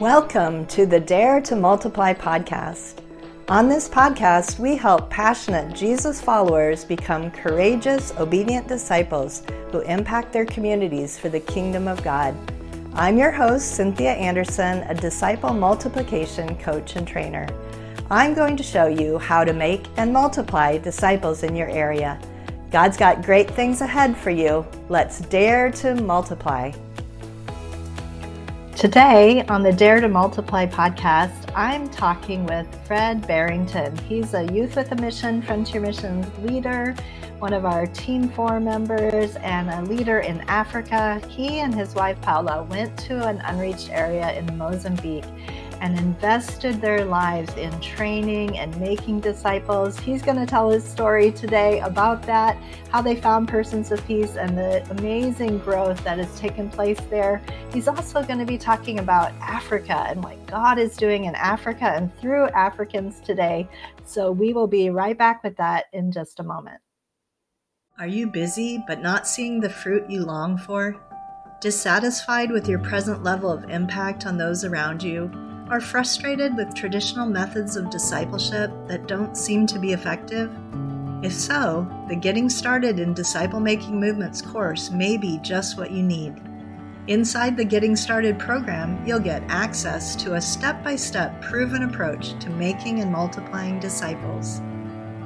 Welcome to the Dare to Multiply podcast. On this podcast, we help passionate Jesus followers become courageous, obedient disciples who impact their communities for the kingdom of God. I'm your host, Cynthia Anderson, a disciple multiplication coach and trainer. I'm going to show you how to make and multiply disciples in your area. God's got great things ahead for you. Let's dare to multiply. Today on the Dare to Multiply podcast, I'm talking with Fred Berrington. He's a Youth with a Mission Frontier Missions leader, one of our Team 4 members, and a leader in Africa. He and his wife Paula went to an unreached area in Mozambique and invested their lives in training and making disciples. He's going to tell his story today about that, how they found Persons of Peace, and the amazing growth that has taken place there. He's also going to be talking about Africa and what God is doing in Africa and through Africans today. So we will be right back with that in just a moment. Are you busy but not seeing the fruit you long for? Dissatisfied with your present level of impact on those around you? Are frustrated with traditional methods of discipleship that don't seem to be effective? If so, the Getting Started in Disciple Making Movements course may be just what you need. Inside the Getting Started program, you'll get access to a step by step proven approach to making and multiplying disciples.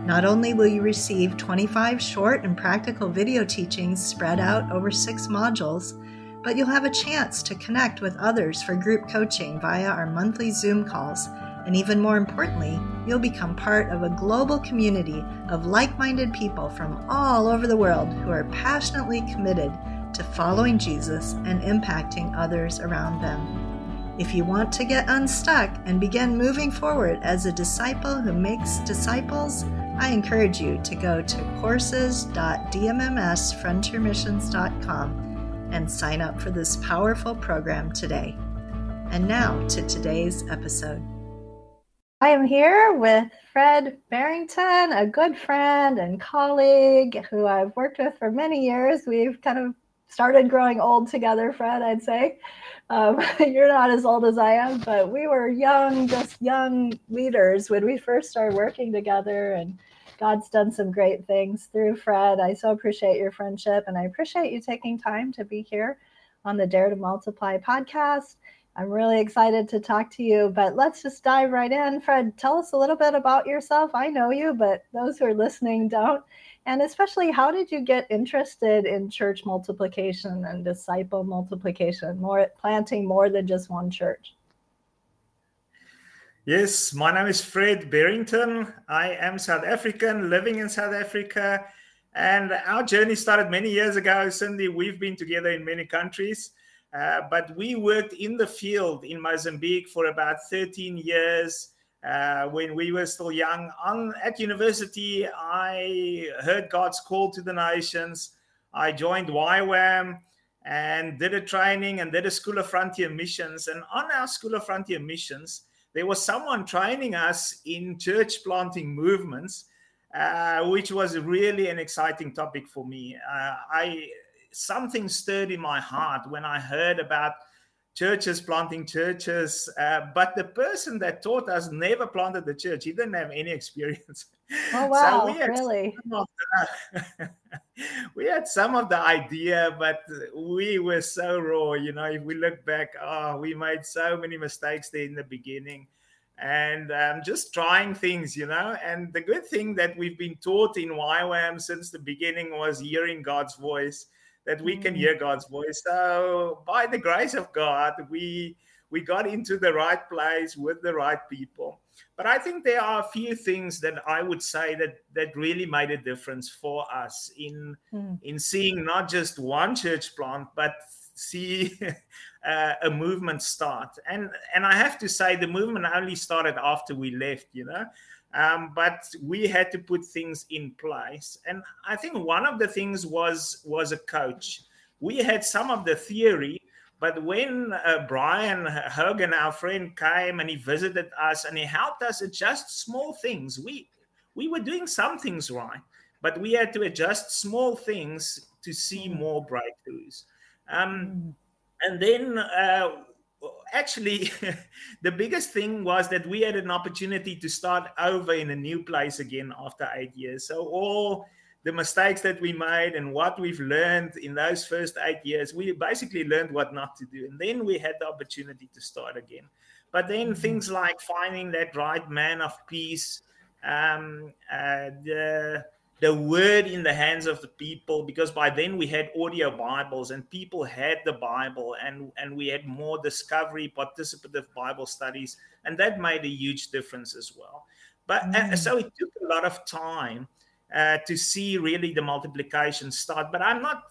Not only will you receive 25 short and practical video teachings spread out over six modules, but you'll have a chance to connect with others for group coaching via our monthly Zoom calls. And even more importantly, you'll become part of a global community of like minded people from all over the world who are passionately committed to following Jesus and impacting others around them. If you want to get unstuck and begin moving forward as a disciple who makes disciples, I encourage you to go to courses.dmmsfrontiermissions.com and sign up for this powerful program today. And now to today's episode. I am here with Fred Berrington, a good friend and colleague who I've worked with for many years. We've kind of started growing old together, Fred, I'd say. Um, you're not as old as I am, but we were young, just young leaders when we first started working together. And God's done some great things through Fred. I so appreciate your friendship and I appreciate you taking time to be here on the Dare to Multiply podcast. I'm really excited to talk to you, but let's just dive right in. Fred, tell us a little bit about yourself. I know you, but those who are listening don't. And especially, how did you get interested in church multiplication and disciple multiplication, more planting more than just one church? Yes, my name is Fred Berrington. I am South African, living in South Africa. And our journey started many years ago. Cindy, we've been together in many countries, uh, but we worked in the field in Mozambique for about 13 years. Uh, when we were still young, on at university, I heard God's call to the nations. I joined YWAM and did a training and did a School of Frontier Missions. And on our School of Frontier Missions, there was someone training us in church planting movements, uh, which was really an exciting topic for me. Uh, I something stirred in my heart when I heard about churches planting churches, uh, but the person that taught us never planted the church. He didn't have any experience. Oh wow! so really? we had some of the idea, but we were so raw. You know, if we look back, oh, we made so many mistakes there in the beginning and um, just trying things, you know. And the good thing that we've been taught in YWAM since the beginning was hearing God's voice, that we can mm. hear God's voice. So by the grace of God, we we got into the right place with the right people. But I think there are a few things that I would say that that really made a difference for us in mm. in seeing not just one church plant, but see uh, a movement start. And and I have to say the movement only started after we left, you know. Um, but we had to put things in place. And I think one of the things was was a coach. We had some of the theory, but when uh, Brian Hogan, our friend, came and he visited us and he helped us adjust small things, we we were doing some things right, but we had to adjust small things to see mm. more breakthroughs. Um, mm. and then uh, actually, the biggest thing was that we had an opportunity to start over in a new place again after eight years. So all the mistakes that we made and what we've learned in those first eight years, we basically learned what not to do. And then we had the opportunity to start again. But then mm-hmm. things like finding that right man of peace, um, uh, the the word in the hands of the people because by then we had audio bibles and people had the bible and and we had more discovery participative bible studies and that made a huge difference as well but mm. so it took a lot of time uh, to see really the multiplication start but i'm not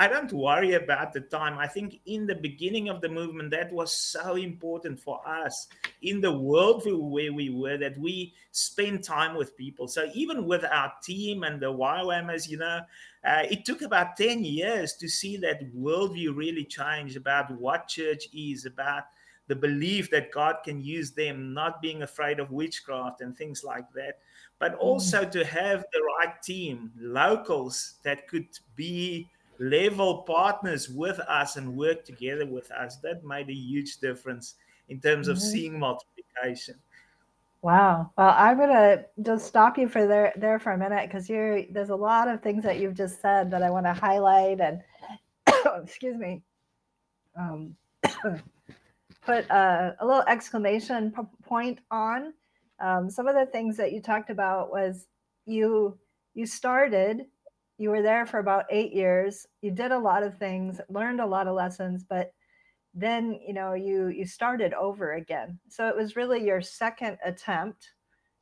I don't worry about the time. I think in the beginning of the movement, that was so important for us in the worldview where we were that we spend time with people. So even with our team and the YWAMers, you know, uh, it took about 10 years to see that worldview really change about what church is, about the belief that God can use them, not being afraid of witchcraft and things like that, but also mm. to have the right team, locals that could be level partners with us and work together with us, that made a huge difference in terms of mm-hmm. seeing multiplication. Wow. Well, I'm gonna just stop you for there there for a minute because you're there's a lot of things that you've just said that I want to highlight and excuse me, um, put a, a, little exclamation point on. Um, some of the things that you talked about was you you started you were there for about eight years you did a lot of things learned a lot of lessons but then you know you you started over again. So it was really your second attempt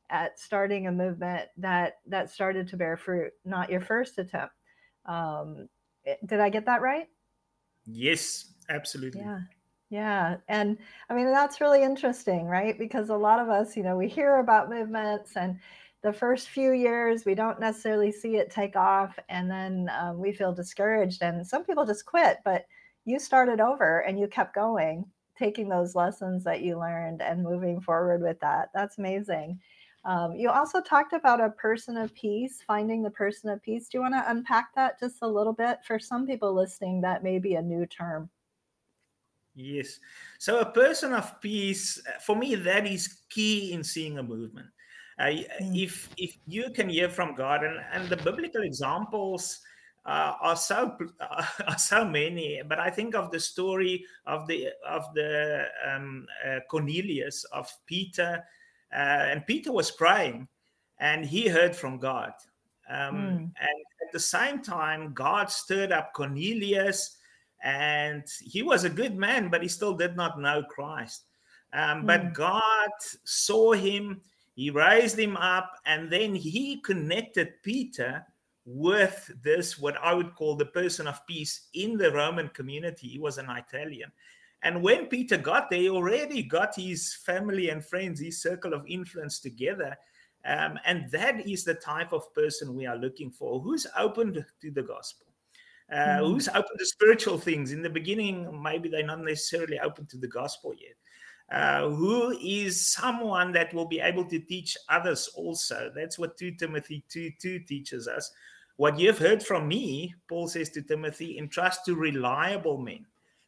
at starting a movement that that started to bear fruit not your first attempt. Um, did i get that right? Yes absolutely. Yeah yeah and i mean that's really interesting right? Because a lot of us you know we hear about movements and the first few years we don't necessarily see it take off and then um, we feel discouraged and some people just quit but you started over and you kept going taking those lessons that you learned and moving forward with that. That's amazing. Um, you also talked about a person of peace finding the person of peace. Do you want to unpack that just a little bit for some people listening that may be a new term yes so a person of peace for me that is key in seeing a movement uh, mm. if if you can hear from God, and, and the biblical examples uh, are so uh, are so many, but I think of the story of the of the um, uh, Cornelius of Peter, uh, and Peter was praying, and he heard from God, um, mm. and at the same time, God stirred up Cornelius, and he was a good man, but he still did not know Christ. Um, mm. But God saw him he raised him up, and then he connected Peter with this, what I would call the person of peace in the Roman community. He was an Italian. And when Peter got there, he already got his family and friends, his circle of influence together. Um, and that is the type of person we are looking for who's open to the gospel, uh, who's open to spiritual things. In the beginning, maybe they're not necessarily open to the gospel yet uh, who is someone that will be able to teach others also. That's what 2 Timothy 2 2 teaches us. What you've heard from me, Paul says to Timothy, entrust to reliable men.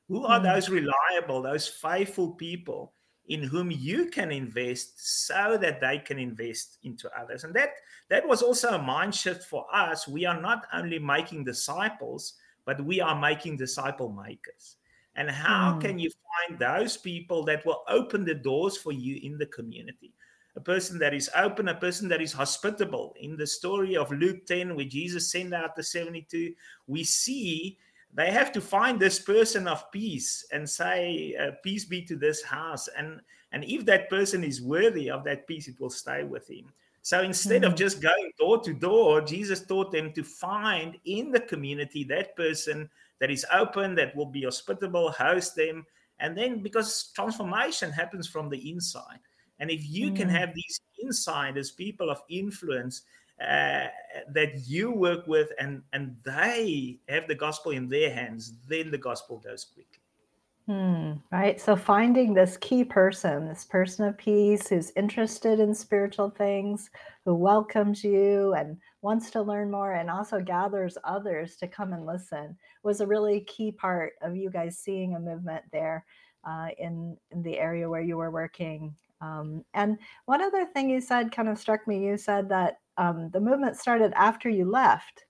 Who are mm. those reliable, those faithful people in whom you can invest so that they can invest into others? And that that was also a mind shift for us. We are not only making disciples, but we are making disciple makers. And how mm. can you find those people that will open the doors for you in the community? A person that is open, a person that is hospitable. In the story of Luke 10, where Jesus sent out the 72, we see they have to find this person of peace and say, uh, Peace be to this house. And, and if that person is worthy of that peace, it will stay with him. So instead mm. of just going door to door, Jesus taught them to find in the community that person that is open, that will be hospitable, host them. And then because transformation happens from the inside. And if you mm. can have these insiders, people of influence uh, that you work with, and, and they have the gospel in their hands, then the gospel goes quickly. Hmm, right. So finding this key person, this person of peace who's interested in spiritual things, who welcomes you and wants to learn more and also gathers others to come and listen was a really key part of you guys seeing a movement there. uh, in, in the area where you were working. Um, and one other thing you said kind of struck me. You said that um, the movement started after you left,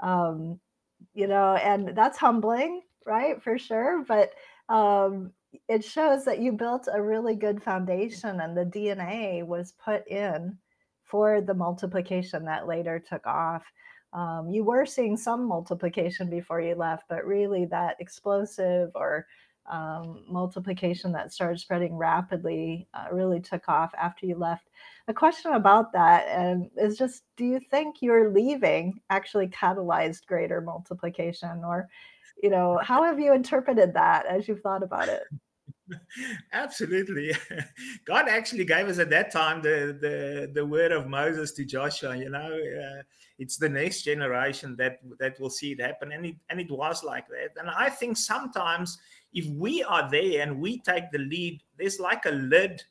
um, you know, and that's humbling, right? For sure. But um, it shows that you built a really good foundation and the DNA was put in for the multiplication that later took off. Um, you were seeing some multiplication before you left, but really that explosive or um, multiplication that started spreading rapidly uh, really took off after you left. A question about that um, is just do you think your leaving actually catalyzed greater multiplication? Or, you know, how have you interpreted that as you've thought about it? Absolutely. God actually gave us at that time the, the, the word of Moses to Joshua, you know, uh, it's the next generation that, that will see it happen. And it, and it was like that. And I think sometimes if we are there and we take the lead, there's like a lid.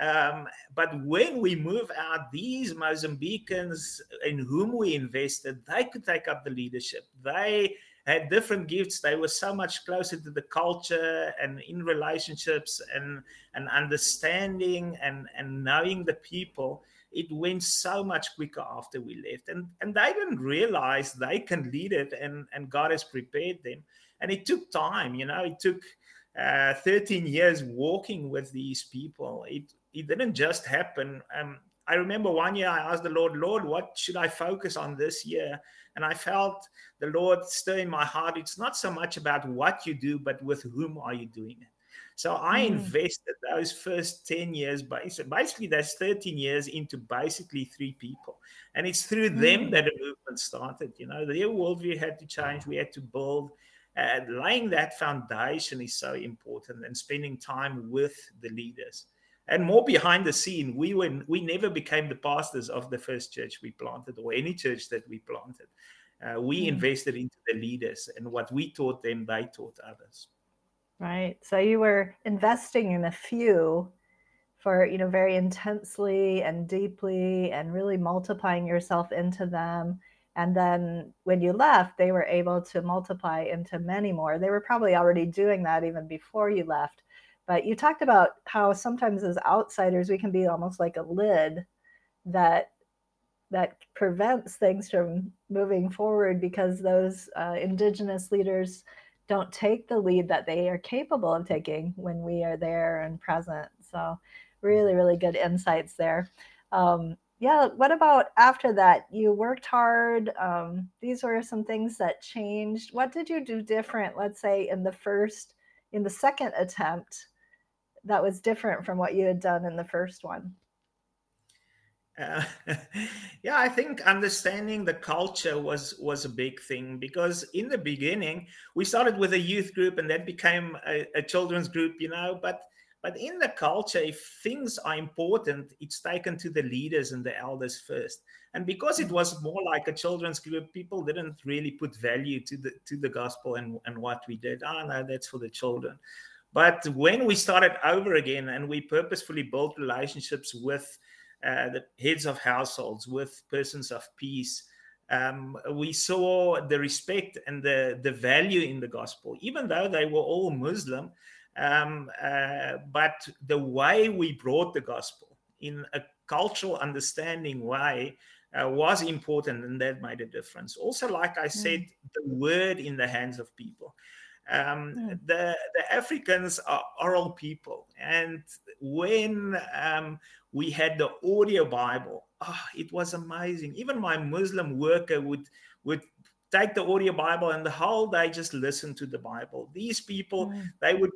Um, but when we move out, these Mozambicans in whom we invested, they could take up the leadership. They had different gifts. They were so much closer to the culture and in relationships and, and understanding and, and knowing the people. It went so much quicker after we left. And, and they didn't realize they can lead it and, and God has prepared them and it took time you know it took uh, 13 years walking with these people it it didn't just happen um, i remember one year i asked the lord lord what should i focus on this year and i felt the lord stir in my heart it's not so much about what you do but with whom are you doing it so I mm. invested those first 10 years, basically that's 13 years into basically three people. And it's through mm. them that the movement started. You know, their worldview had to change. We had to build and laying that foundation is so important and spending time with the leaders. And more behind the scene, we were we never became the pastors of the first church we planted or any church that we planted. Uh, we mm. invested into the leaders and what we taught them, they taught others. Right. So you were investing in a few for you know very intensely and deeply and really multiplying yourself into them and then when you left, they were able to multiply into many more. They were probably already doing that even before you left. But you talked about how sometimes as outsiders, we can be almost like a lid that that prevents things from moving forward because those uh, indigenous leaders don't take the lead that they are capable of taking when we are there and present. So, really, really good insights there. Um, yeah what about after that? You worked hard um, these were some things that changed. What did you do different let's say in the first in the second attempt that was different from what you had done in the first one? Uh, yeah i think understanding the culture was was a big thing because in the beginning we started with a youth group and that became a, a children's group you know but but in the culture, if things are important, it's taken to the leaders and the elders first. And because it was more like a children's group, people didn't really put value to the to the gospel and, and what we did. Oh no, that's for the children. But when we started over again and we purposefully built relationships with uh, the heads of households, with persons of peace, um, we saw the respect and the, the value in the gospel, even though they were all Muslim. Um, uh, but the way we brought the gospel in a cultural understanding way uh, was important and that made a difference. Also, like I said, mm. the word in the hands of people. Um, mm. the, the Africans are oral people. And when um, we had the audio Bible, oh, it was amazing. Even my Muslim worker would would take the audio Bible and the whole day just listen to the Bible. These people, mm. they would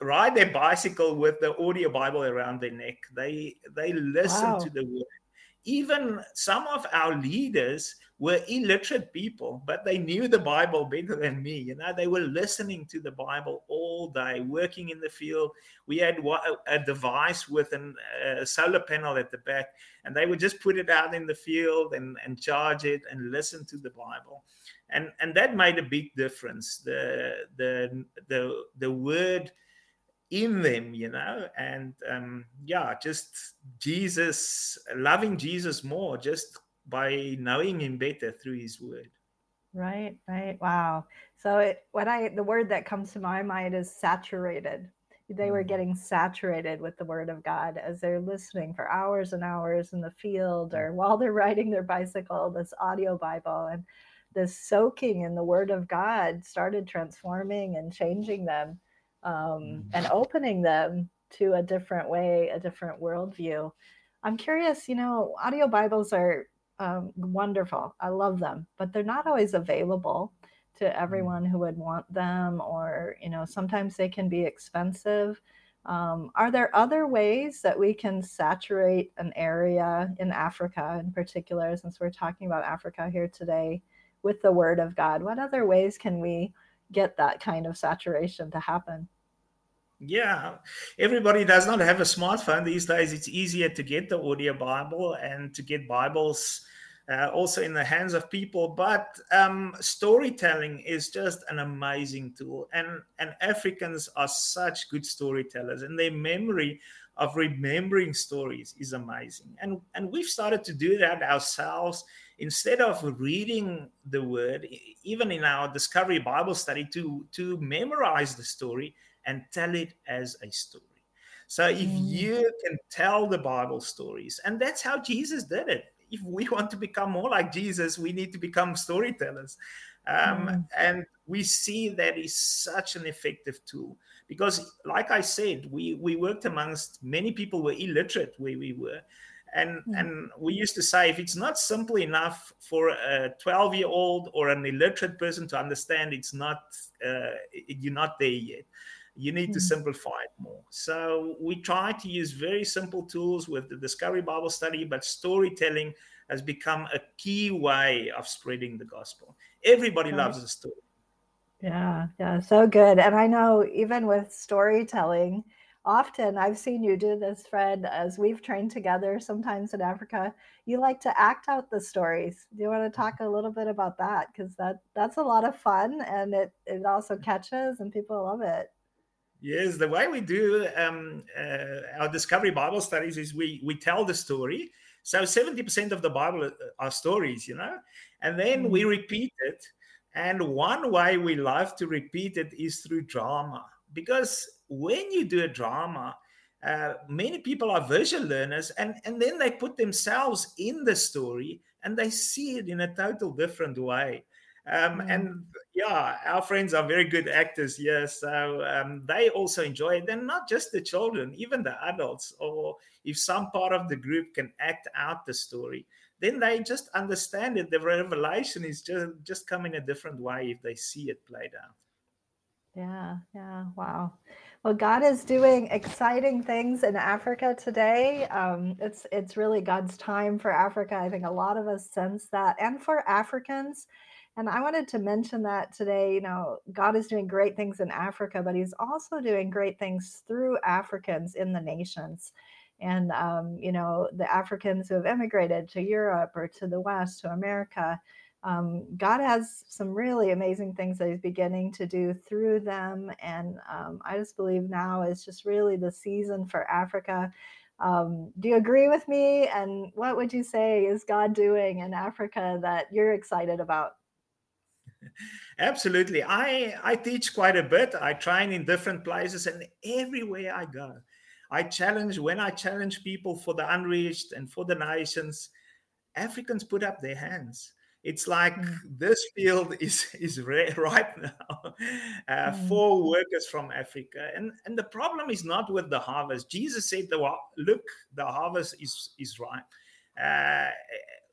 ride their bicycle with the audio Bible around their neck. They they listen wow. to the word. Even some of our leaders were illiterate people, but they knew the Bible better than me. You know, they were listening to the Bible all day, working in the field. We had a device with an, a solar panel at the back, and they would just put it out in the field and, and charge it and listen to the Bible and and that made a big difference the the the the word in them you know and um yeah just jesus loving jesus more just by knowing him better through his word. Right right wow. So it, what i the word that comes to my mind is saturated. They were mm. getting saturated with the word of God as they're listening for hours and hours in the field or while they're riding their bicycle, this audio Bible and this soaking in the word of God started transforming and changing them um, and mm. opening them to a different way, a different worldview. I'm curious, you know, audio Bibles are um, wonderful. I love them, but they're not always available to mm. everyone who would want them, or, you know, sometimes they can be expensive. Um, are there other ways that we can saturate an area in Africa in particular, since we're talking about Africa here today, with the Word of God? What other ways can we get that kind of saturation to happen? Yeah, everybody does not have a smartphone these days. It's easier to get the audio Bible and to get Bibles uh, also in the hands of people. But um, storytelling is just an amazing tool, and and Africans are such good storytellers, and their memory of remembering stories is amazing. And and we've started to do that ourselves instead of reading the word, even in our Discovery Bible study, to to memorize the story and tell it as a story. So if mm. you can tell the Bible stories, and that's how Jesus did it. If we want to become more like Jesus, we need to become storytellers. Um, mm. And we see that is such an effective tool because, like I said, we, we worked amongst many people were illiterate where we were. And, mm. and we used to say if it's not simple enough for a 12 year old or an illiterate person to understand, it's not, uh, you're not there yet you need mm-hmm. to hmm. simplify it more. So we try to use very simple tools with the Discovery Bible Study, but storytelling has become a key way of spreading the gospel. Everybody loves a story. Yeah, yeah, so good. And I know even with storytelling, often I've seen you do this, Fred, as we've trained together sometimes in Africa. You like to act out the stories. Do you want to talk a little bit about that? Because that that's a lot of fun and it it also catches and people love it. Yes, the way we do um, uh, our Discovery Bible studies is we we tell the story. So seventy percent of the Bible uh, are stories, you know, and then mm-hmm. we repeat it. And one way we love to repeat it is through drama, because when you do a drama, uh, many people are visual learners, and and then they put themselves in the story and they see it in a total different way. Um, mm. And yeah, our friends are very good actors. Yes, so um, they also enjoy it. And not just the children, even the adults. Or if some part of the group can act out the story, then they just understand it. The revelation is just just come in a different way if they see it played out. Yeah, yeah, wow. Well, God is doing exciting things in Africa today. Um, it's it's really God's time for Africa. I think a lot of us sense that, and for Africans and I wanted to mention that today, you know, God is doing great things in Africa, but He's also doing great things through Africans in the nations. And, um, you know, the Africans who have immigrated to Europe or to the West, to America, um, God has some really amazing things that He's beginning to do through them. And um, I just believe now is just really the season for Africa. Um, do you agree with me? And what would you say is God doing in Africa that you're excited about? Absolutely. I, I teach quite a bit. I train in different places, and everywhere I go, I challenge, when I challenge people for the unreached and for the nations, Africans put up their hands. It's like mm. this field is is ripe now uh, mm. for workers from Africa, and and the problem is not with the harvest. Jesus said, "The look, the harvest is is ripe." Uh,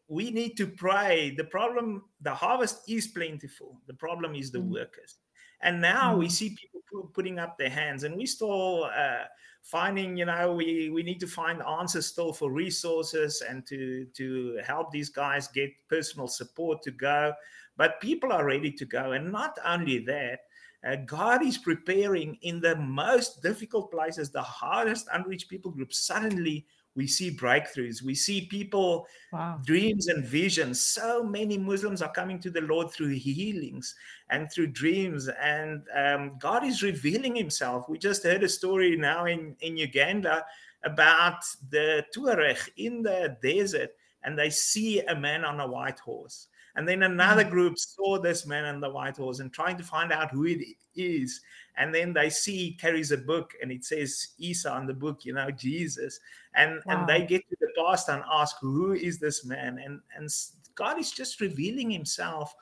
we need to pray. The problem, the harvest is plentiful. The problem is the mm. workers. And now mm. we see people putting up their hands, and we still uh, finding, you know, we we need to find answers still for resources and to to help these guys get personal support to go. But people are ready to go, and not only that. Uh, God is preparing in the most difficult places, the hardest unreached people groups. Suddenly, we see breakthroughs. We see people wow. dreams and visions. So many muslims are coming to the lord through healings and through dreams. And um, god is revealing himself. We just heard a story now in, in uganda about the tuareg in the desert and they see a man on a white horse And then another mm. group saw this man on the white horse and trying to find out who it is. And then they see he carries a book and it says Isa on the book, you know, Jesus. And wow. and they get to the pastor and ask, who is this man? And and God is just revealing himself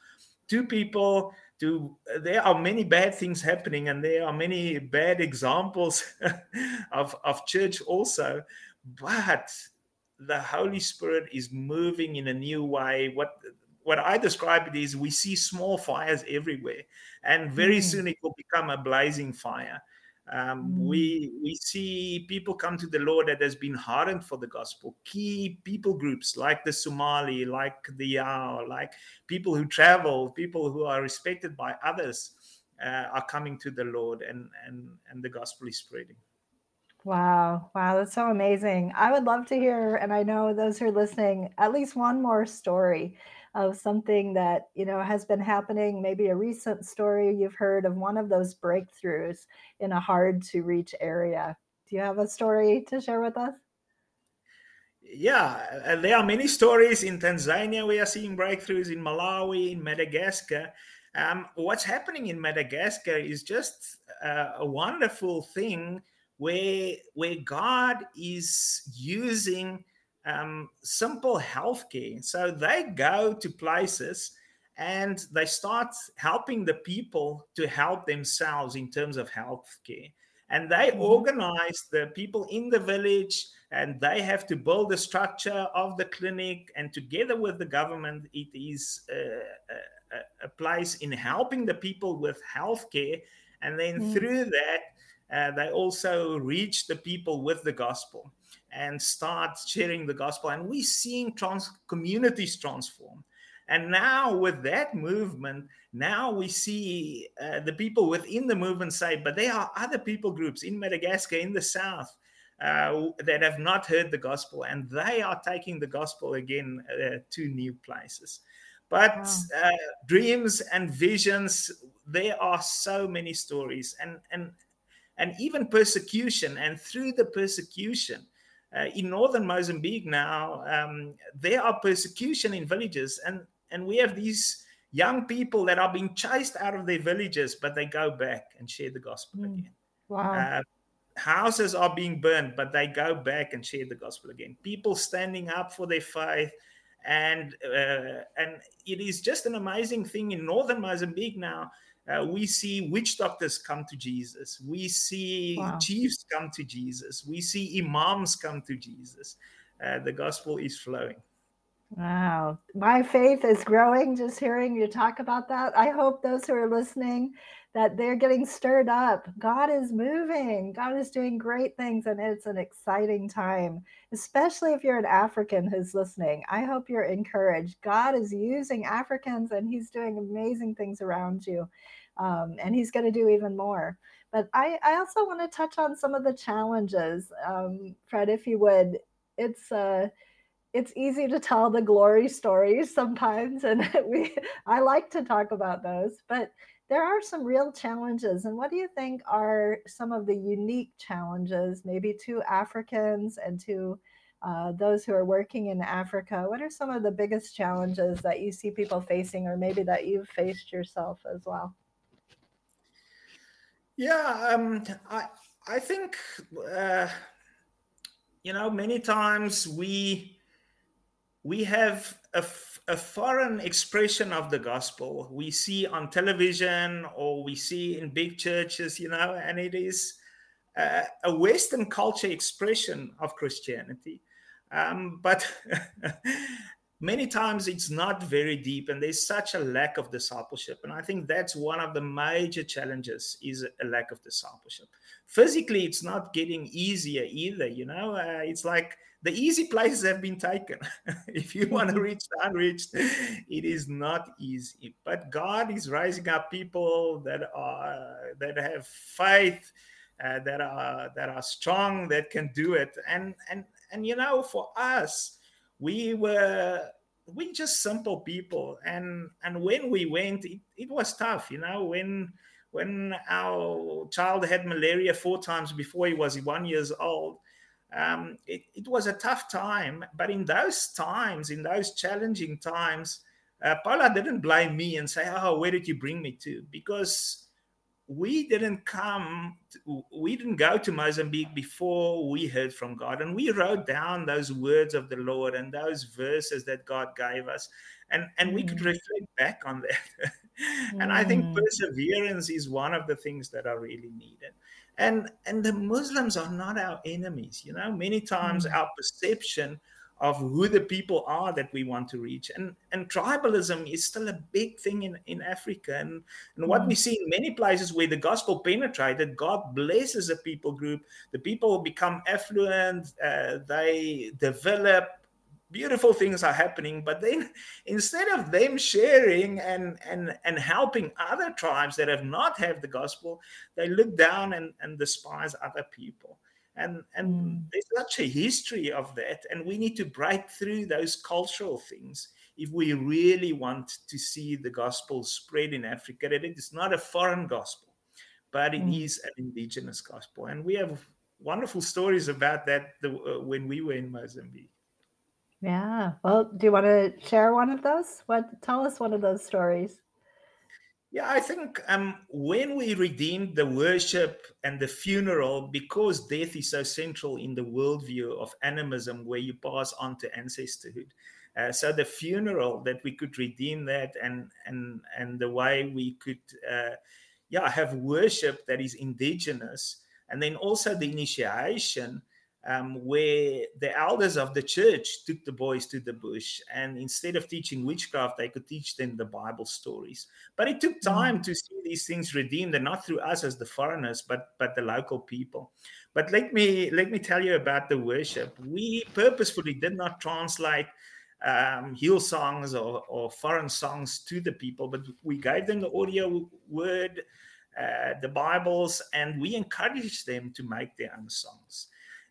to people to there are many bad things happening and there are many bad examples of of church also but the holy spirit is moving in a new way what what i describe it is we see small fires everywhere and very mm. soon it will become a blazing fire um, mm. We we see people come to the Lord that has been hardened for the gospel. Key people groups like the Somali, like the Yao, like people who travel, people who are respected by others, uh, are coming to the Lord, and and and the gospel is spreading. Wow, wow, that's so amazing. I would love to hear, and I know those who are listening, at least one more story of something that you know has been happening maybe a recent story you've heard of one of those breakthroughs in a hard to reach area. Do you have a story to share with us? Yeah there are many stories in tanzania we are seeing breakthroughs in malawi in madagascar. Um, what's happening in madagascar is just uh, a wonderful thing where where god is using um, simple healthcare. So they go to places and they start helping the people to help themselves in terms of healthcare. And they mm-hmm. organize the people in the village and they have to build the structure of the clinic. And together with the government, it is a, a, a place in helping the people with healthcare. And then mm-hmm. through that, uh, they also reach the people with the gospel and start sharing the gospel. And we're seeing trans- communities transform. And now, with that movement, now we see uh, the people within the movement say, but there are other people groups in Madagascar, in the south, uh, that have not heard the gospel, and they are taking the gospel again uh, to new places. But wow. Uh, dreams and visions, there are so many stories, and and and even persecution. And through the persecution, uh, in northern Mozambique now, um, there are persecution in villages, and and we have these young people that are being chased out of their villages, but they go back and share the gospel mm. again. Wow. Uh, houses are being burned, but they go back and share the gospel again. People standing up for their faith, and uh, and it is just an amazing thing in northern Mozambique now uh, we see witch doctors come to Jesus. We see wow. chiefs come to Jesus. We see imams come to Jesus. Uh, the gospel is flowing. Wow. My faith is growing just hearing you talk about that. I hope those who are listening that they're getting stirred up. God is moving. God is doing great things and it's an exciting time, especially if you're an African who's listening. I hope you're encouraged. God is using Africans and he's doing amazing things around you um, and he's going to do even more. But I, I also want to touch on some of the challenges, um, Fred, if you would. It's uh, it's easy to tell the glory stories sometimes, and we I like to talk about those, but there are some real challenges. And what do you think are some of the unique challenges, maybe to Africans and to uh, those who are working in Africa? What are some of the biggest challenges that you see people facing, or maybe that you've faced yourself as well? Yeah, um, I I think uh, you know many times we we have a, a foreign expression of the gospel. We see on television or we see in big churches, you know, and it is a, a Western culture expression of Christianity. Um, but many times it's not very deep and there's such a lack of discipleship. And i think that's one of the major challenges is a lack of discipleship. Physically it's not getting easier either you know? Uh, it's like the easy places have been taken. If you want to reach the unreached it is not easy. But god is rising up people that are that have faith uh, that are that are strong that can do it. And and and you know for us we were we just simple people. And and when we went it, it was tough you know when when our child had malaria four times before he was one years old um, it, it was a tough time but in those times in those challenging times uh, Paula didn't blame me and say, "Oh, where did you bring me to?" Because we didn't come, to, we didn't go to Mozambique before we heard from God, and we wrote down those words of the Lord and those verses that God gave us, and and we could mm. reflect back on that. and I think mm. perseverance is one of the things that are really needed. And and the Muslims are not our enemies. You know, many times mm. our perception of who the people are that we want to reach. And, and tribalism is still a big thing in, in Africa. And, and what mm. we see in many places where the gospel penetrated, God blesses a people group. The people become affluent, uh, they develop, beautiful things are happening but then instead of them sharing and and and helping other tribes that have not have the gospel they look down and and despise other people and and mm. there's such a history of that and we need to break through those cultural things if we really want to see the gospel spread in africa that it is not a foreign gospel but it mm. is an indigenous gospel and we have wonderful stories about that the, uh, when we were in mozambique yeah well do you want to share one of those what tell us one of those stories yeah, I think um, when we redeemed the worship and the funeral, because death is so central in the worldview of animism, where you pass on to ancestorhood. Uh, so the funeral that we could redeem that, and and and the way we could, uh, yeah, have worship that is indigenous, and then also the initiation um, where the elders of the church took the boys to the bush and instead of teaching witchcraft they could teach them the bible stories. But it took mm. time to see these things redeemed and not through us as the foreigners but but the local people. But let me let me tell you about the worship. We purposefully did not translate um, songs or, or foreign songs to the people but we gave them the audio word uh, the bibles and we encouraged them to make their own songs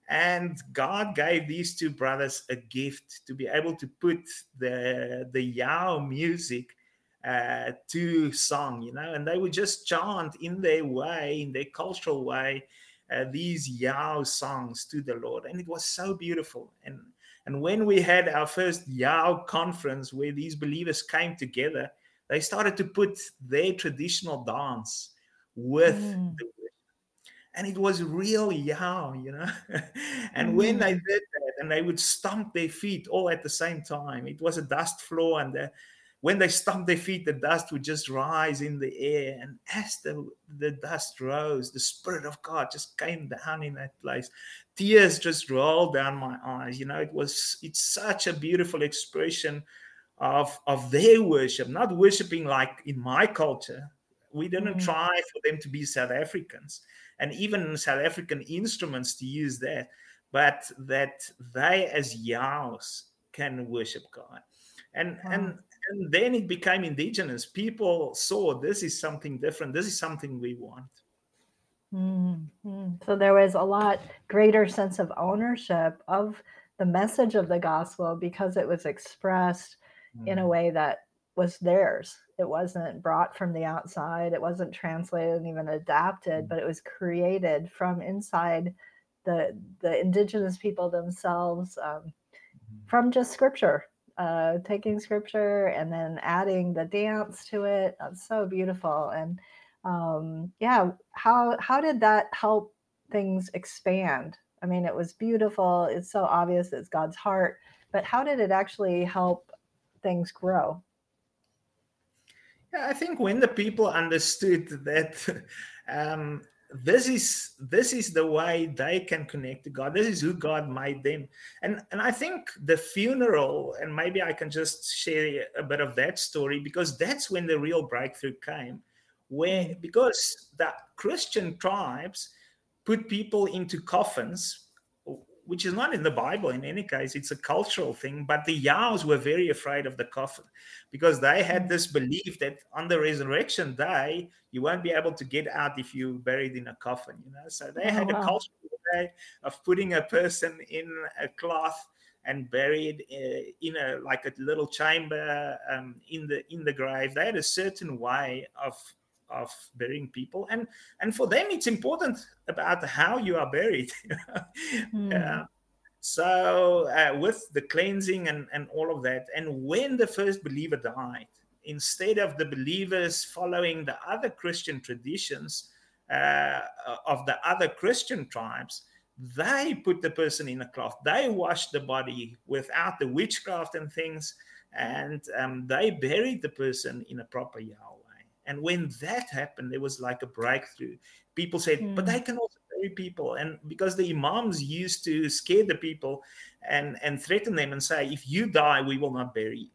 and God gave these two brothers a gift to be able to put the the Yao music uh, to song, you know, and they would just chant in their way, in their cultural way, uh, these Yao songs to the Lord, and it was so beautiful. And and when we had our first Yao conference where these believers came together, they started to put their traditional dance with mm. the and it was real young, you know. and mm when they did that, and they would stomp their feet all at the same time, it was a dust floor, and the, when they stomped their feet, the dust would just rise in the air. And as the, the dust rose, the Spirit of God just came down in that place. Tears just rolled down my eyes. You know, it was it's such a beautiful expression of of their worship, not worshiping like in my culture. We didn't mm try for them to be South Africans and even South African instruments to use that, but that they as Yaos can worship God. And wow. and and then it became indigenous. People saw this is something different. This is something we want. Mm-hmm. So there was a lot greater sense of ownership of the message of the gospel because it was expressed mm. in a mm. way that was theirs. It wasn't brought from the outside. It wasn't translated and even adapted, mm. but it was created from inside the the indigenous people themselves um, mm-hmm. from just scripture, uh, taking scripture and then adding the dance to it. That's so beautiful. And um, yeah, how how did that help things expand? I mean, it was beautiful. It's so obvious it's God's heart, but how did it actually help things grow? I think when the people understood that um, this is this is the way they can connect to God. This is who God made them, and and I think the funeral, and maybe I can just share a bit of that story because that's when the real breakthrough came, where because the Christian tribes put people into coffins which is not in the Bible in any case. It's a cultural thing. But the Yaos were very afraid of the coffin because they had mm. this belief that on the resurrection day, you won't be able to get out if you're buried in a coffin, you know. So they oh, had wow. a cultural way of putting a person in a cloth and buried uh, in a like a little chamber um, in the in the grave. They had a certain way of of burying people and and for them it's important about how you are buried mm. uh, So, uh, with the cleansing and, and all of that, and when the first believer died, instead of the believers following the other Christian traditions uh, of the other Christian tribes, they put the person in a cloth. They washed the body without the witchcraft and things, and um, they buried the person in a proper Yao way. And when that happened, there was like a breakthrough. People said, mm. but they can also bury people and because the imams used to scare the people and and threaten them and say if you die we will not bury you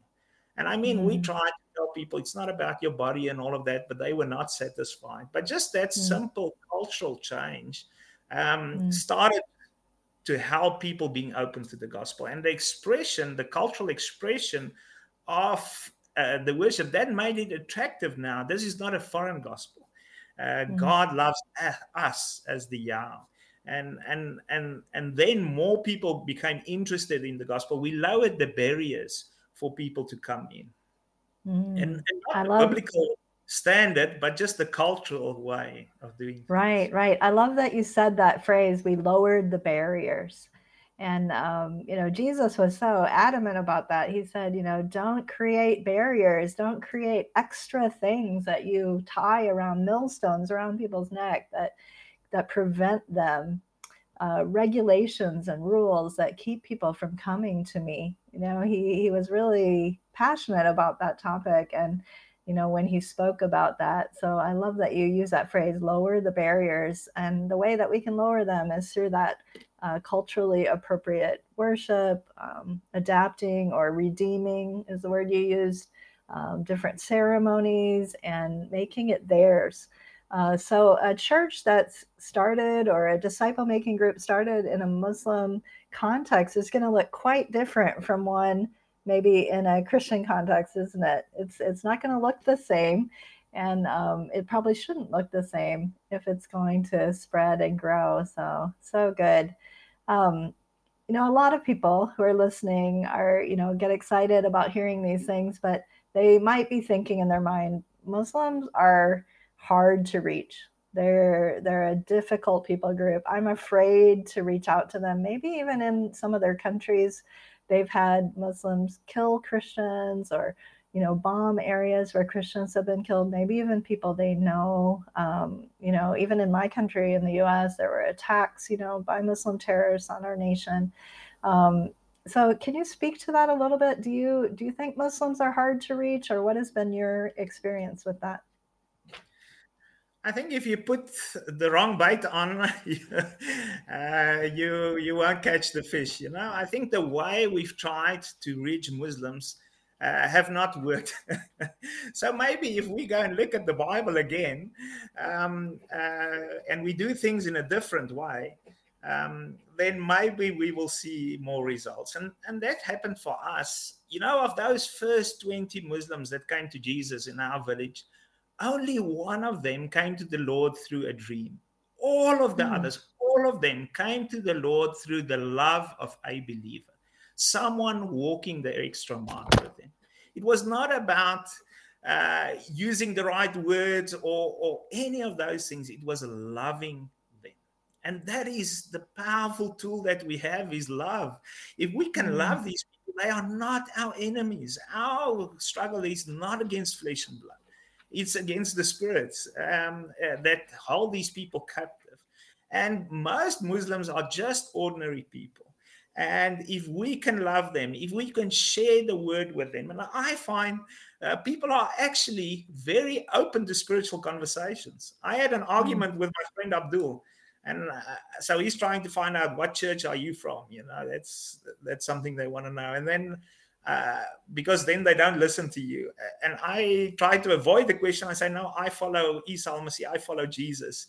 and i mean mm. we tried to tell people it's not about your body and all of that but they were not satisfied but just that mm. simple cultural change um, mm. started to help people being open to the gospel and the expression the cultural expression of uh, the worship that made it attractive now this is not a foreign gospel uh, mm-hmm. God loves us as the Yao. And, and and and then more people became interested in the gospel. We lowered the barriers for people to come in, mm. and, and not the biblical standard, but just the cultural way of doing. Right, right. I love that you said that phrase. We lowered the barriers. And, um, you know, Jesus was so adamant about that. He said, you know, don't create barriers, don't create extra things that you tie around millstones around people's neck that, that prevent them, uh, regulations and rules that keep people from coming to me. You know, he, he was really passionate about that topic. And, you know, when he spoke about that. So I love that you use that phrase, lower the barriers. And the way that we can lower them is through that uh, culturally appropriate worship, um, adapting or redeeming is the word you used, um, different ceremonies, and making it theirs. Uh, so, a church that's started or a disciple making group started in a Muslim context is going to look quite different from one maybe in a Christian context, isn't it? It's, it's not going to look the same. And um, it probably shouldn't look the same if it's going to spread and grow. So, so good um, you know, a lot of people who are listening are, you know, get excited about hearing these things, but they might be thinking in their mind, Muslims are hard to reach. They're they're a difficult people group. I'm afraid to reach out to them. Maybe even in some of their countries, they've had Muslims kill Christians or you know, bomb areas where Christians have been killed, maybe even people they know. Um, you know, even in my country, in the US, there were attacks, you know, by Muslim terrorists on our nation. Um, so can you speak to that a little bit? Do you do you think Muslims are hard to reach or what has been your experience with that? I think if you put the wrong bait on, uh, you you won't catch the fish. You know, I think the way we've tried to reach Muslims uh, have not worked. so maybe if we go and look at the Bible again um, uh, and we do things in a different way, um, then maybe we will see more results. And, and that happened for us. You know, of those first 20 Muslims that came to Jesus in our village, only one of them came to the Lord through a dream. All of the mm. others, all of them came to the Lord through the love of a believer someone walking the extra mile. It was not about uh, using the right words or, or any of those things. It was loving them. And that is the powerful tool that we have is love. If we can mm. love these people, they are not our enemies. Our struggle is not against flesh and blood. It's against the spirits um, uh, that hold these people captive. And most Muslims are just ordinary people and if we can love them, if we can share the word with them, and I find uh, people are actually very open to spiritual conversations. I had an hmm. argument with my friend Abdul, and uh, so he's trying to find out what church are you from. You know, that's that's something they want to know, and then. Uh, because then they don't listen to you. And I try to avoid the question. I say, no, I follow Isa al-Masih, I follow Jesus.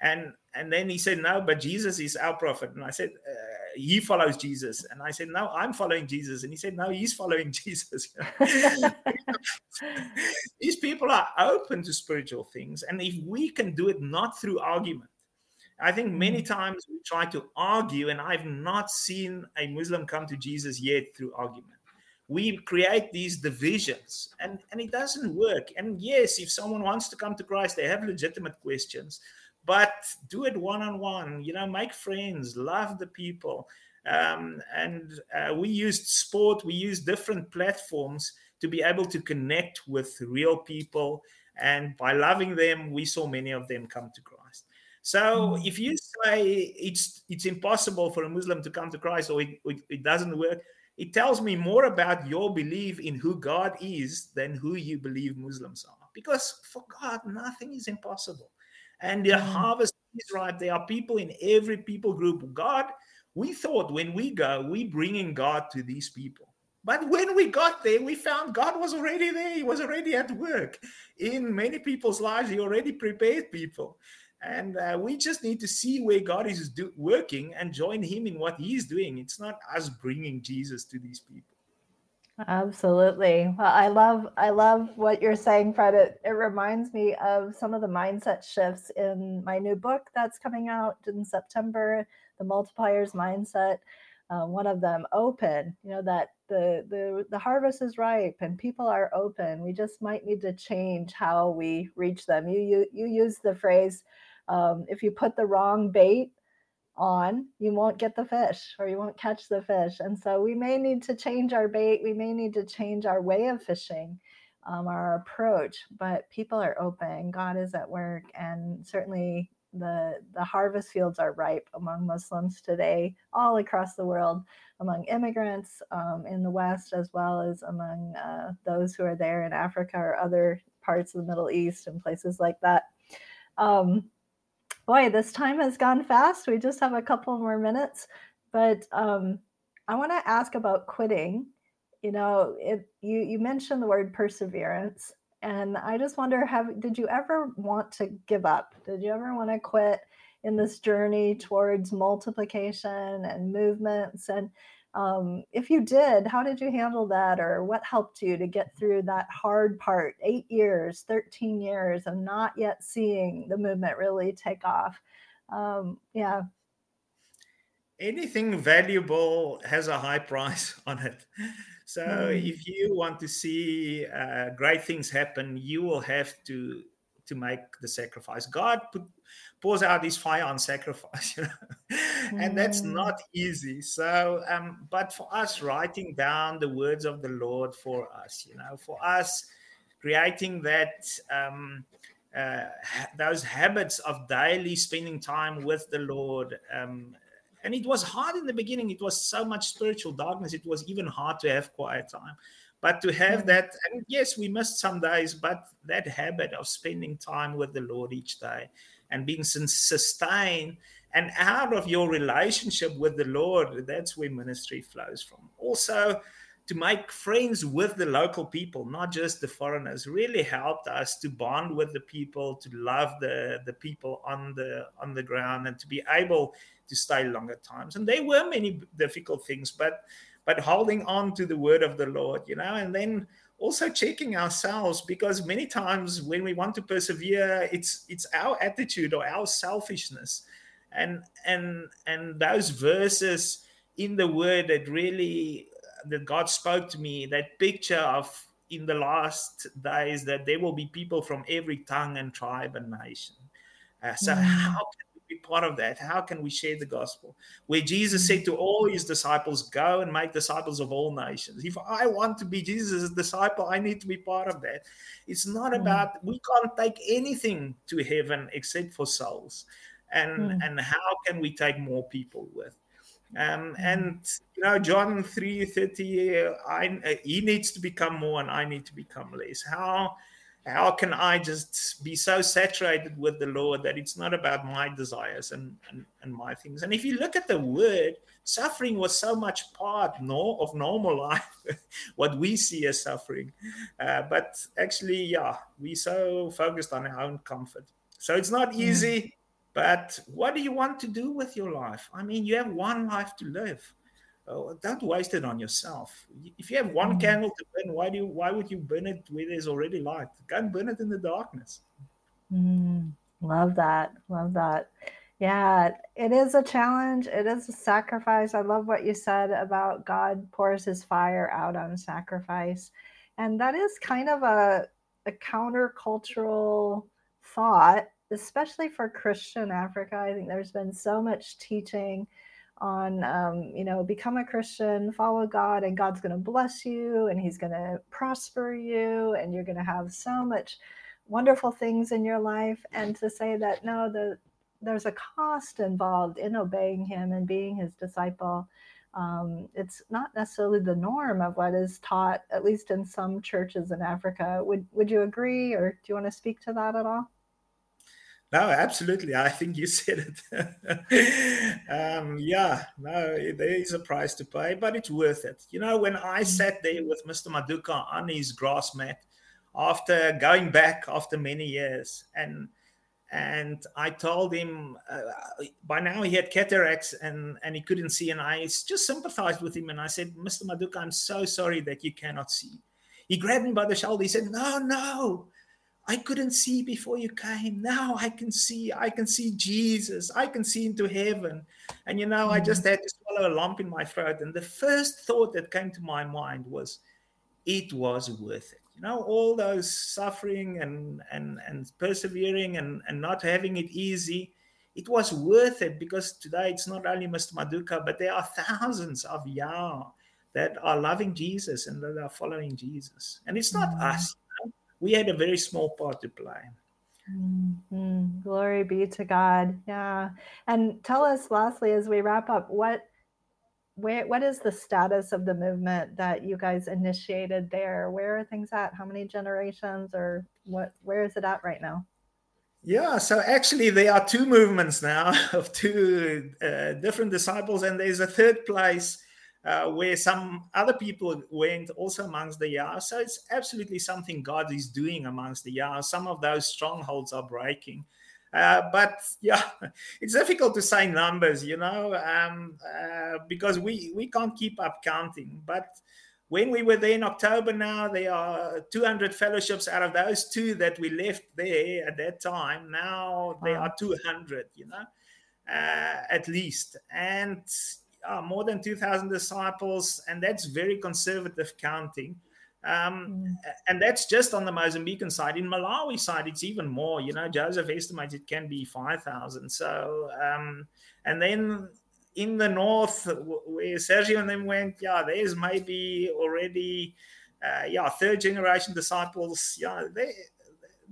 And and then he said, no, but Jesus is our prophet. And I said, uh, he follows Jesus. And I said, No, I'm following Jesus. And he said, No, he's following Jesus. These people are open to spiritual things. And if we can do it not through argument, I think many mm. times we try to argue, and I've not seen a Muslim come to Jesus yet through argument. We create these divisions and, and it doesn't work. And yes, if someone wants to come to Christ, they have legitimate questions but do it one on one you know make friends love the people Um, and uh, we used sport, we used different platforms to be able to connect with real people. And by loving them, we saw many of them come to Christ. So mm. if you say it's it's impossible for a Muslim to come to Christ or it, it, it doesn't work, it tells me more about your belief in who God is than who you believe Muslims are. Because for God, nothing is impossible. And the mm. harvest is right. There are people in every people group. God, we thought when we go, we bringing God to these people. But when we got there, we found God was already there. He was already at work in many people's lives. He already prepared people. And uh, we just need to see where God is do- working and join Him in what He's doing. It's not us bringing Jesus to these people. Absolutely. Well, I love I love what you're saying, Fred. It, it reminds me of some of the mindset shifts in my new book that's coming out in September, the multipliers mindset. Uh, one of them open you know that the the the harvest is ripe and people are open we just might need to change how we reach them you you, you use the phrase um, if you put the wrong bait on, you won't get the fish or you won't catch the fish. And so we may need to change our bait. We may need to change our way of fishing, um, our approach. But people are open. God is at work, and certainly the the harvest fields are ripe among Muslims today, all across the world, among immigrants um, in the West as well as among uh, those who are there in Africa or other parts of the Middle East and places like that. Um, boy, this time has gone fast. We just have a couple more minutes, but um, I want to ask about quitting. You know, it, you you mentioned the word perseverance, and I just wonder, have did you ever want to give up? Did you ever want to quit in this journey towards multiplication and movements? And um, if you did, how did you handle that, or what helped you to get through that hard part? Eight years, 13 years of not yet seeing the movement really take off. Um, yeah. Anything valuable has a high price on it. So mm. if you want to see uh, great things happen, you will have to to make the sacrifice. God put, pours out his fire on sacrifice, you know? and that's mm. not easy. So, um, but for us, writing down the words of the Lord for us, you know, for us, creating that. Um, uh, those habits of daily spending time with the Lord. Um, and it was hard in the beginning. It was so much spiritual darkness. It was even hard to have quiet time. But to have that, and yes, we missed some days, but that habit of spending time with the Lord each day and being sustained and out of your relationship with the Lord, that's where ministry flows from. Also, to make friends with the local people, not just the foreigners, really helped us to bond with the people, to love the, the people on the on the ground, and to be able to stay longer times. And there were many difficult things, but but holding on to the word of the Lord, you know, and then also checking ourselves because many times when we want to persevere, it's it's our attitude or our selfishness, and and and those verses in the word that really that God spoke to me, that picture of in the last days that there will be people from every tongue and tribe and nation. Uh, so mm. how be part of that? How can we share the gospel? Where Jesus said to all his disciples, Go and make disciples of all nations. If I want to be Jesus' disciple, I need to be part of that. It's not mm. about, we can't take anything to heaven except for souls. And, mm. and how can we take more people with? Um, mm. and you know, John three thirty, I he needs to become more, and I need to become less. How how can I just be so saturated with the Lord that it's not about my desires and, and, and my things? And if you look at the word, suffering was so much part no, of normal life, what we see as suffering. Uh, but actually, yeah, we so focused on our own comfort. So it's not mm. easy, mm. but what do you want to do with your life? I mean, you have one life to live uh, don't waste it on yourself. If you have one mm. candle to burn, why do you, why would you burn it where there's already light? Go and burn it in the darkness. Mm. Love that. Love that. Yeah, it is a challenge. It is a sacrifice. I love what you said about God pours his fire out on sacrifice. And that is kind of a, a countercultural thought, especially for Christian Africa. I think there's been so much teaching on um, you know become a christian follow god and god's going to bless you and he's going to prosper you and you're going to have so much wonderful things in your life. And to say that no the there's a cost involved in obeying him and being his disciple. Um, it's not necessarily the norm of what is taught at least in some churches in africa. Would would you agree or do you want to speak to that at all no, absolutely. I think you said it. um, yeah, no, there is a price to pay, but it's worth it. You know, when I mm. sat there with Mr. Maduka on his grass mat after going back after many years, and and I told him uh, by now he had cataracts and and he couldn't see, and I just sympathized with him, and I said, Mr. Maduka, I'm so sorry that you cannot see. He grabbed me by the shoulder. He said, No, no I couldn't see before you came. Now I can see. I can see Jesus. I can see into heaven. And you know, mm-hmm. I just had to swallow a lump in my throat. And the first thought that came to my mind was, it was worth it. You know, all those suffering and and and persevering and, and not having it easy, it was worth it because today it's not only Mr. Maduka, but there are thousands of Yao that are loving Jesus and that are following Jesus. And it's not mm-hmm. us we had a very small part to play. Mm-hmm. Glory be to God. Yeah. And tell us lastly, as we wrap up, what where what is the status of the movement that you guys initiated there? Where are things at? How many generations or what where is it at right now? Yeah, so actually there are two movements now of two uh, different disciples, and there's a third place uh, where some other people went also amongst the Yao. So it's absolutely something God is doing amongst the Yao. Some of those strongholds are breaking. Uh, but yeah, it's difficult to say numbers, you know, um, uh, because we, we can't keep up counting. But when we were there in October now, there are 200 fellowships out of those two that we left there at that time. Now there are 200, you know, uh, at least. And uh, more than 2,000 disciples, and that's very conservative counting. Um, mm. And that's just on the Mozambican side. In Malawi side, it's even more. You know, Joseph estimates it can be 5,000. So, um, and then in the north, where Sergio and them went, yeah, there's maybe already, uh, yeah, third generation disciples. Yeah, they,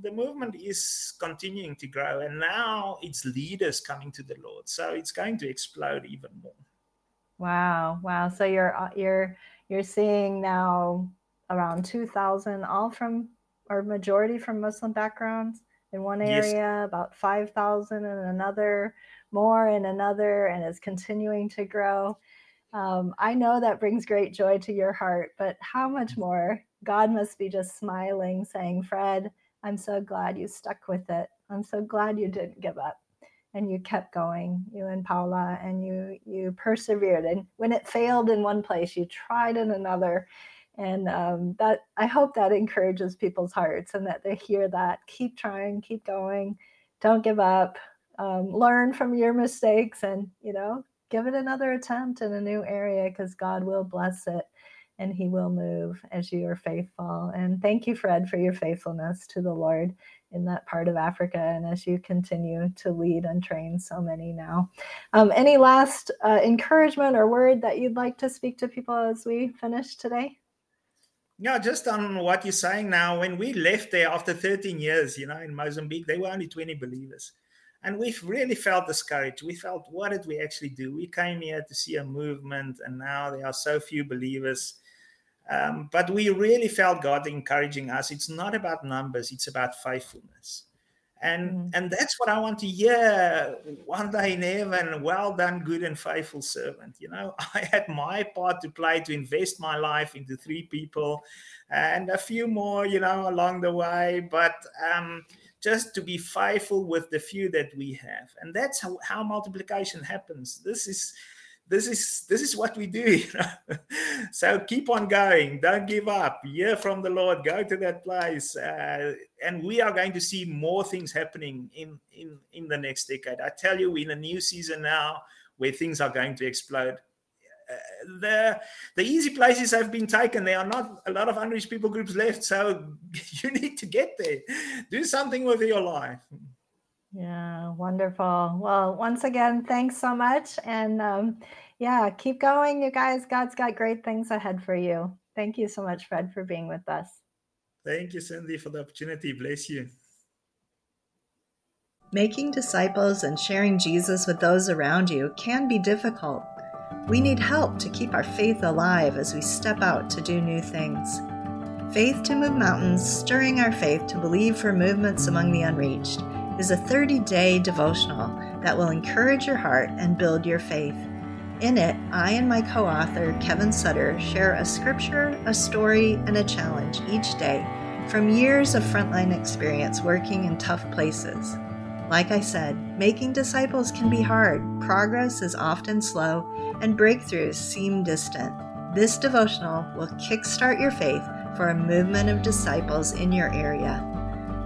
the movement is continuing to grow, and now it's leaders coming to the Lord. So it's going to explode even more. Wow, wow. So you're uh, you're you're seeing now around 2000 all from or majority from Muslim backgrounds in one area, yes. about 5000 in another, more in another and it's continuing to grow. Um, I know that brings great joy to your heart, but how much more? God must be just smiling, saying, Fred, I'm so glad you stuck with it. I'm so glad you didn't give up and you kept going you and paula and you you persevered. And when it failed in one place you tried in another. And um, that i hope that encourages people's hearts and that they hear that. Keep trying keep going. Don't give up. Um, learn from your mistakes and you know give it another attempt in a new area because god will bless it and he will move as you are faithful. And thank you, Fred, for your faithfulness to the Lord in that part of Africa and as you continue to lead and train so many now. Um, any last uh, encouragement or word that you'd like to speak to people as we finish today? Yeah, just on what you're saying now, when we left there after 13 years, you know, in Mozambique, there were only 20 believers. And we've really felt discouraged. We felt, what did we actually do? We came here to see a movement, and now there are so few believers. Um, but we really felt God encouraging us. It's not about numbers, it's about faithfulness. And, mm. and that's what I want to hear one day in heaven. Well done, good and faithful servant. You know, I had my part to play to invest my life into three people and a few more, you know, along the way. But um, just to be faithful with the few that we have. And that's how, how multiplication happens. This is this is this is what we do so keep on going. Don't give up. Hear from the lord. Go to that place uh, and we are going to see more things happening in in in the next decade. I tell you we're in a new season now where things are going to explode. Uh, the the easy places have been taken. There are not a lot of unreached people groups left so you need to get there. Do something with your life. Yeah, wonderful. Well, once again, thanks so much. And um, yeah, keep going, you guys. God's got great things ahead for you. Thank you so much, Fred, for being with us. Thank you, Cindy, for the opportunity. Bless you. Making disciples and sharing Jesus with those around you can be difficult. We need help to keep our faith alive as we step out to do new things. Faith to Move Mountains, Stirring Our Faith to Believe for Movements Among the Unreached, is a 30 day devotional that will encourage your heart and build your faith. In it, I and my co author, Kevin Sutter, share a scripture, a story, and a challenge each day from years of frontline experience working in tough places. Like I said, making disciples can be hard, progress is often slow, and breakthroughs seem distant. This devotional will kickstart your faith for a movement of disciples in your area.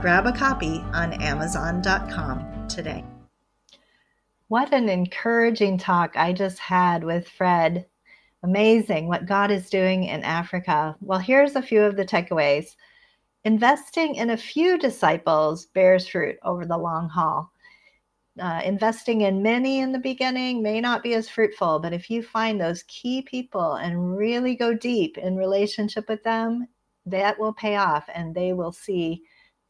Grab a copy on Amazon.com today. What an encouraging talk I just had with Fred. Amazing what God is doing in Africa. Well, here's a few of the takeaways. Investing in a few disciples bears fruit over the long haul. Uh, investing in many in the beginning may not be as fruitful, but if you find those key people and really go deep in relationship with them, that will pay off and they will see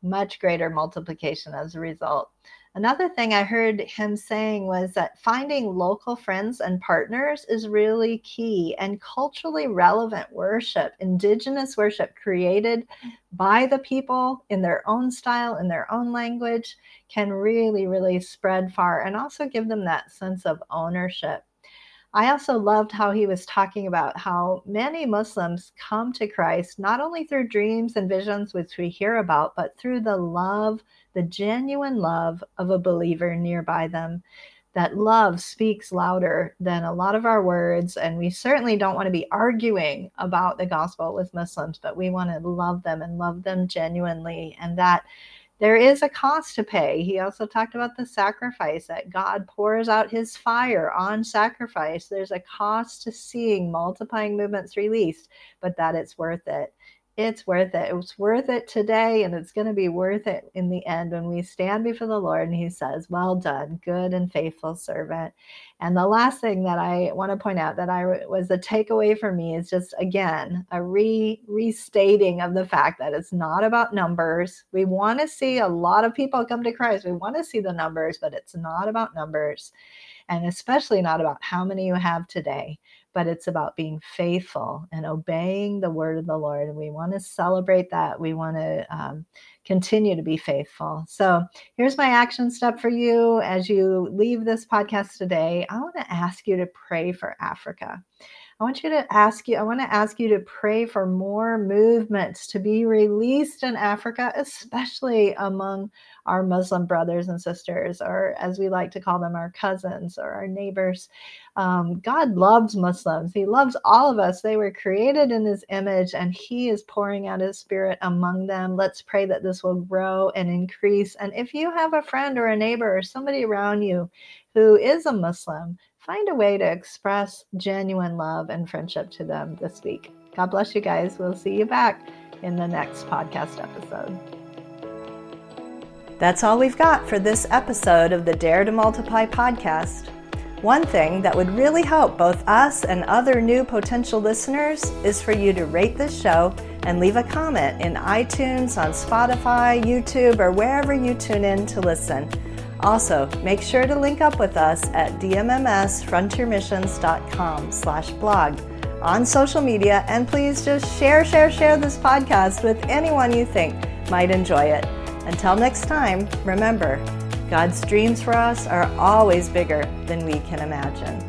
much greater multiplication as a result. Another thing I heard him saying was that finding local friends and partners is really key, and culturally relevant worship, indigenous worship created by the people in their own style, in their own language, can really, really spread far and also give them that sense of ownership. I also loved how he was talking about how many Muslims come to Christ not only through dreams and visions, which we hear about, but through the love, the genuine love of a believer nearby them. That love speaks louder than a lot of our words. And we certainly don't want to be arguing about the gospel with Muslims, but we want to love them and love them genuinely. And that there is a cost to pay. He also talked about the sacrifice that God pours out his fire on sacrifice. There's a cost to seeing multiplying movements released, but that it's worth it it's worth it. It's worth it today, and it's going to be worth it in the end when we stand before the Lord and He says, Well done, good and faithful servant. And the last thing that I want to point out that I was a takeaway for me is just again a re restating of the fact that it's not about numbers. We want to see a lot of people come to Christ. We want to see the numbers, but it's not about numbers and especially not about how many you have today, but it's about being faithful and obeying the word of the Lord. And we want to celebrate that. We want to um, continue to be faithful. So here's my action step for you as you leave this podcast today. I want to ask you to pray for Africa. I want you to ask you, I want to ask you to pray for more movements to be released in Africa, especially among our Muslim brothers and sisters, or as we like to call them, our cousins or our neighbors. Um, God loves Muslims. He loves all of us. They were created in His image, and He is pouring out His Spirit among them. Let's pray that this will grow and increase. And if you have a friend or a neighbor or somebody around you who is a Muslim, find a way to express genuine love and friendship to them this week. God bless you guys. We'll see you back in the next podcast episode. That's all we've got for this episode of the Dare to Multiply podcast. One thing that would really help both us and other new potential listeners is for you to rate this show and leave a comment in iTunes, on Spotify, YouTube, or wherever you tune in to listen. Also, make sure to link up with us at dmmsfrontiermissions.com slash blog on social media and please just share, share, share this podcast with anyone you think might enjoy it. Until next time, remember, God's dreams for us are always bigger than we can imagine.